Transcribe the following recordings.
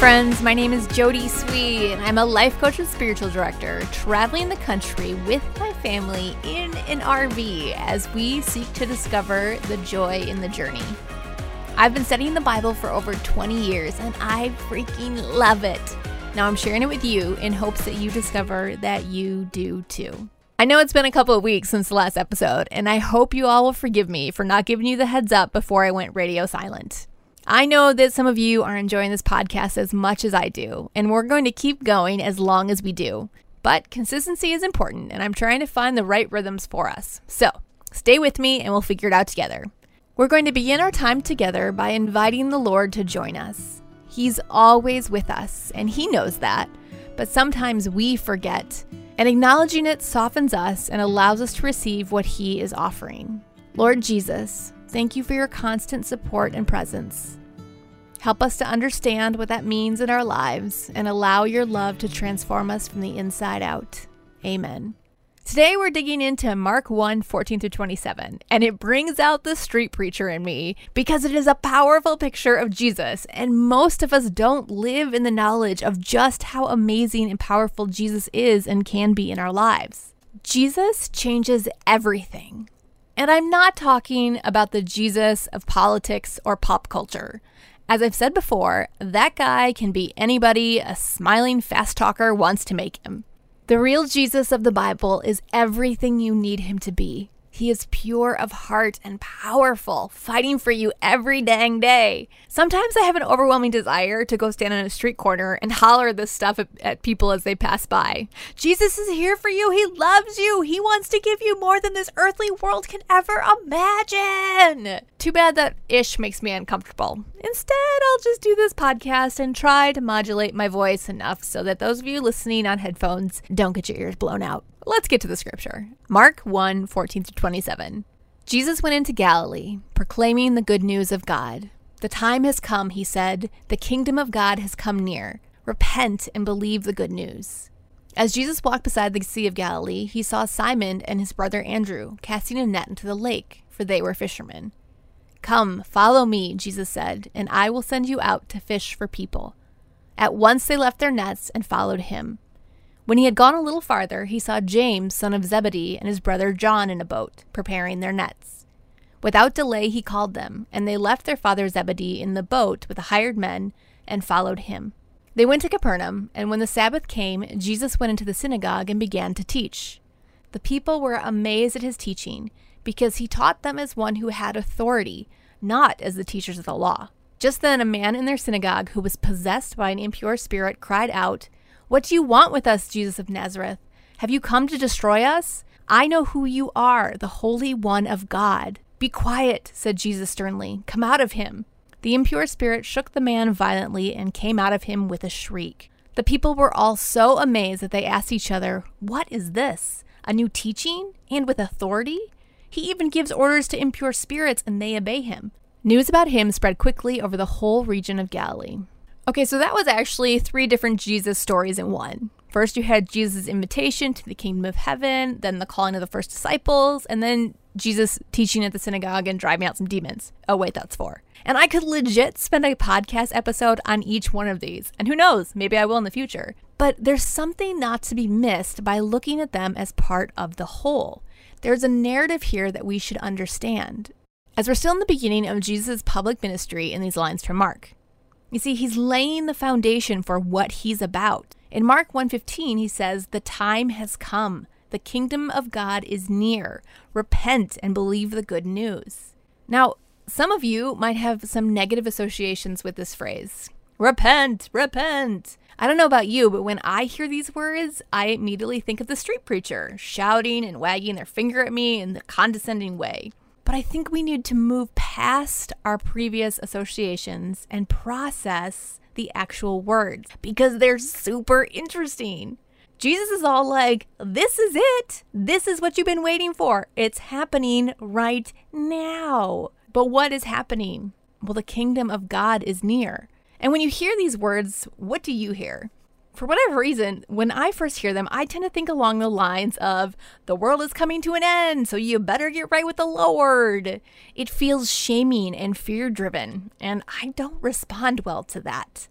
friends. My name is Jody Swee, and I'm a life coach and spiritual director, traveling the country with my family in an RV as we seek to discover the joy in the journey. I've been studying the Bible for over 20 years, and I freaking love it. Now I'm sharing it with you in hopes that you discover that you do too. I know it's been a couple of weeks since the last episode, and I hope you all will forgive me for not giving you the heads up before I went radio silent. I know that some of you are enjoying this podcast as much as I do, and we're going to keep going as long as we do. But consistency is important, and I'm trying to find the right rhythms for us. So stay with me and we'll figure it out together. We're going to begin our time together by inviting the Lord to join us. He's always with us, and He knows that, but sometimes we forget, and acknowledging it softens us and allows us to receive what He is offering. Lord Jesus, thank you for your constant support and presence. Help us to understand what that means in our lives and allow your love to transform us from the inside out. Amen. Today we're digging into Mark 1 14 through 27, and it brings out the street preacher in me because it is a powerful picture of Jesus, and most of us don't live in the knowledge of just how amazing and powerful Jesus is and can be in our lives. Jesus changes everything. And I'm not talking about the Jesus of politics or pop culture. As I've said before, that guy can be anybody a smiling fast talker wants to make him. The real Jesus of the Bible is everything you need him to be. He is pure of heart and powerful, fighting for you every dang day. Sometimes I have an overwhelming desire to go stand on a street corner and holler this stuff at, at, people as they pass by. Jesus is here for you. He loves you. He wants to give you more than this earthly world can ever imagine. Too bad that ish makes me uncomfortable. Instead, I'll just do this podcast and try to modulate my voice enough so that those of you listening on headphones don't get your ears blown out. Let's get to the scripture. Mark 1 14 to 27. Jesus went into Galilee, proclaiming the good news of God. The time has come, he said. The kingdom of God has come near. Repent and believe the good news. As Jesus walked beside the Sea of Galilee, he saw Simon and his brother Andrew casting a net into the lake, for they were fishermen. Come, follow me, Jesus said, and I will send you out to fish for people. At once they left their nets and followed him. When he had gone a little farther, he saw James, son of Zebedee, and his brother John in a boat, preparing their nets. Without delay, he called them, and they left their father Zebedee in the boat with the hired men and followed him. They went to Capernaum, and when the Sabbath came, Jesus went into the synagogue and began to teach. The people were amazed at his teaching, because he taught them as one who had authority, not as the teachers of the law. Just then, a man in their synagogue who was possessed by an impure spirit cried out, what do you want with us, Jesus of Nazareth? Have you come to destroy us? I know who you are, the Holy One of God. Be quiet, said Jesus sternly. Come out of him. The impure spirit shook the man violently and came out of him with a shriek. The people were all so amazed that they asked each other, What is this? A new teaching? And with authority? He even gives orders to impure spirits and they obey him. News about him spread quickly over the whole region of Galilee. Okay, so that was actually three different Jesus stories in one. First, you had Jesus' invitation to the kingdom of heaven, then the calling of the first disciples, and then Jesus teaching at the synagogue and driving out some demons. Oh, wait, that's four. And I could legit spend a podcast episode on each one of these. And who knows, maybe I will in the future. But there's something not to be missed by looking at them as part of the whole. There's a narrative here that we should understand. As we're still in the beginning of Jesus' public ministry in these lines from Mark, you see, he's laying the foundation for what he's about. In Mark 1:15, he says, "The time has come. The kingdom of God is near. Repent and believe the good news." Now, some of you might have some negative associations with this phrase. Repent, repent. I don't know about you, but when I hear these words, I immediately think of the street preacher shouting and wagging their finger at me in the condescending way. But I think we need to move past our previous associations and process the actual words because they're super interesting. Jesus is all like, This is it. This is what you've been waiting for. It's happening right now. But what is happening? Well, the kingdom of God is near. And when you hear these words, what do you hear? for whatever reason, when I first hear them, I tend to think along the lines of the world is coming to an end, so you better get right with the Lord. It feels shaming and fear driven, and I don't respond well to that.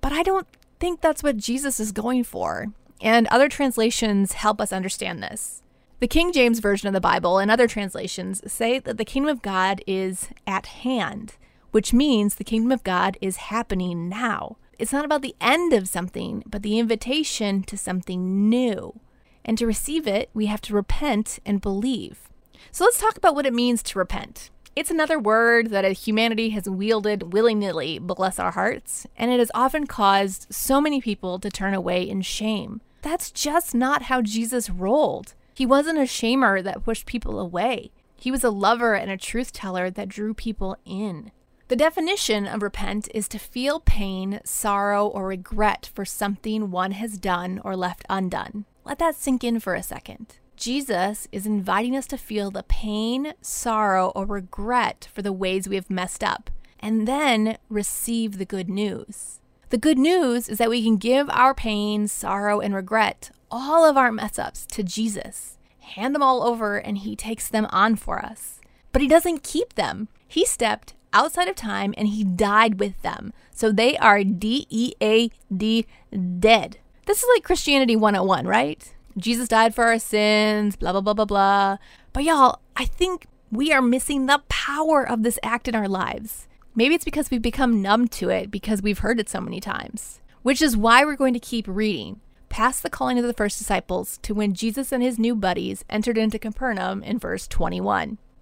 But I don't think that's what Jesus is going for. And other translations help us understand this. The King James Version of the Bible and other translations say that the kingdom of God is at hand, which means the kingdom of God is happening now. It's not about the end of something, but the invitation to something new. And to receive it, we have to repent and believe. So let's talk about what it means to repent. It's another word that humanity has wielded willy nilly, bless our hearts, and it has often caused so many people to turn away in shame. That's just not how Jesus rolled. He wasn't a shamer that pushed people away. He was a lover and a truth teller that drew people in. The definition of repent is to feel pain, sorrow, or regret for something one has done or left undone. Let that sink in for a second. Jesus is inviting us to feel the pain, sorrow, or regret for the ways we have messed up, and then receive the good news. The good news is that we can give our pain, sorrow, and regret, all of our mess ups, to Jesus, hand them all over, and He takes them on for us. But He doesn't keep them. He stepped outside of time and he died with them. So they are D E A D dead. This is like Christianity 101, right? Jesus died for our sins, blah, blah, blah, blah, blah. But y'all, I think we are missing the power of this act in our lives. Maybe it's because we've become numb to it because we've heard it so many times, which is why we're going to keep reading past the calling of the first disciples to when Jesus and his new buddies entered into Capernaum in verse 21.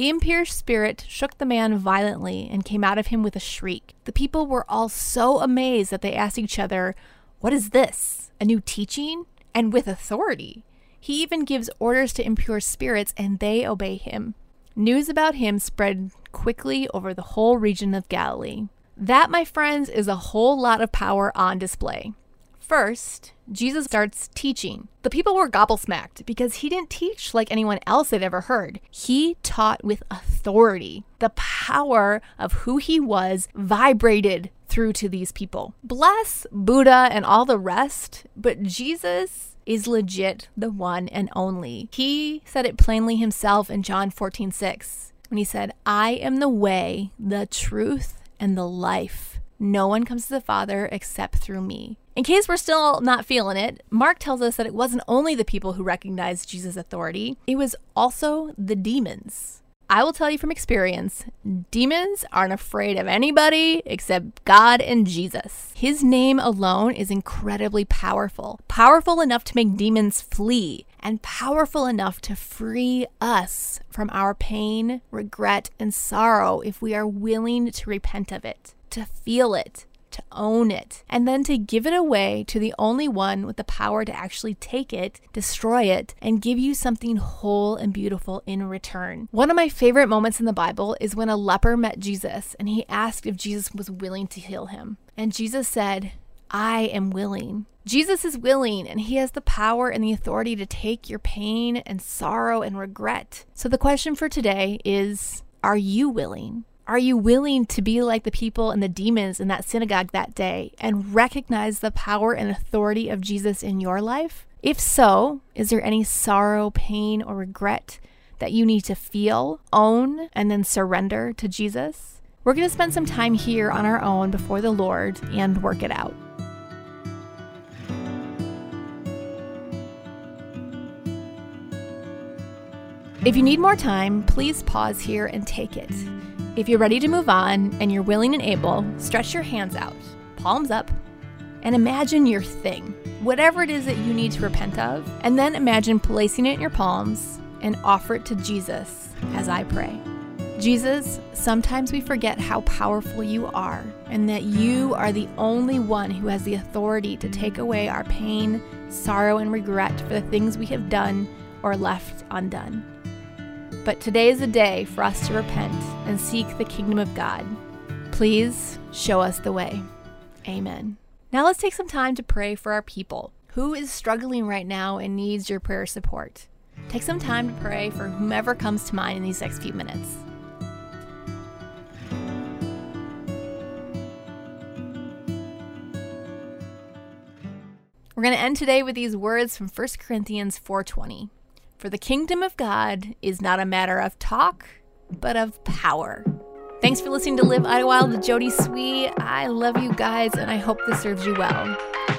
The impure spirit shook the man violently and came out of him with a shriek. The people were all so amazed that they asked each other, What is this? A new teaching? And with authority. He even gives orders to impure spirits, and they obey him. News about him spread quickly over the whole region of Galilee. That, my friends, is a whole lot of power on display. First, Jesus starts teaching. The people were gobblesmacked because he didn't teach like anyone else they'd ever heard. He taught with authority. The power of who he was vibrated through to these people. Bless Buddha and all the rest, but Jesus is legit the one and only. He said it plainly himself in John 14 6 when he said, I am the way, the truth, and the life. No one comes to the Father except through me. In case we're still not feeling it, Mark tells us that it wasn't only the people who recognized Jesus' authority, it was also the demons. I will tell you from experience, demons aren't afraid of anybody except God and Jesus. His name alone is incredibly powerful, powerful enough to make demons flee, and powerful enough to free us from our pain, regret, and sorrow if we are willing to repent of it, to feel it, to own it, and then to give it away to the only one with the power to actually take it, destroy it, and give you something whole and beautiful in return. One of my favorite moments in the Bible is when a leper met Jesus and he asked if Jesus was willing to heal him. And Jesus said, I am willing. Jesus is willing and he has the power and the authority to take your pain and sorrow and regret. So the question for today is Are you willing? Are you willing to be like the people and the demons in that synagogue that day and recognize the power and authority of Jesus in your life? If so, is there any sorrow, pain, or regret that you need to feel, own, and then surrender to Jesus? We're going to spend some time here on our own before the Lord and work it out. If you need more time, please pause here and take it. If you're ready to move on and you're willing and able, stretch your hands out, palms up, and imagine your thing, whatever it is that you need to repent of, and then imagine placing it in your palms and offer it to Jesus as I pray. Jesus, sometimes we forget how powerful you are and that you are the only one who has the authority to take away our pain, sorrow, and regret for the things we have done or left undone. But today is a day for us to repent and seek the kingdom of God. Please show us the way. Amen. Now let's take some time to pray for our people. Who is struggling right now and needs your prayer support? Take some time to pray for whomever comes to mind in these next few minutes. We're going to end today with these words from 1 Corinthians 4:20. For the kingdom of God is not a matter of talk, but of power. Thanks for listening to Live Idlewild with Jody Swee. I love you guys and I hope this serves you well.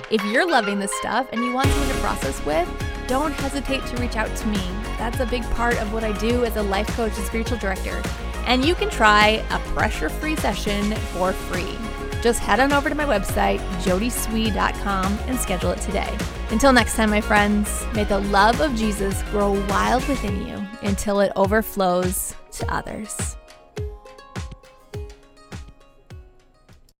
If you're loving this stuff and you want someone to process with, don't hesitate to reach out to me. That's a big part of what I do as a life coach and spiritual director. And you can try a pressure free session for free. Just head on over to my website, jodyswee.com, and schedule it today. Until next time, my friends, may the love of Jesus grow wild within you until it overflows to others.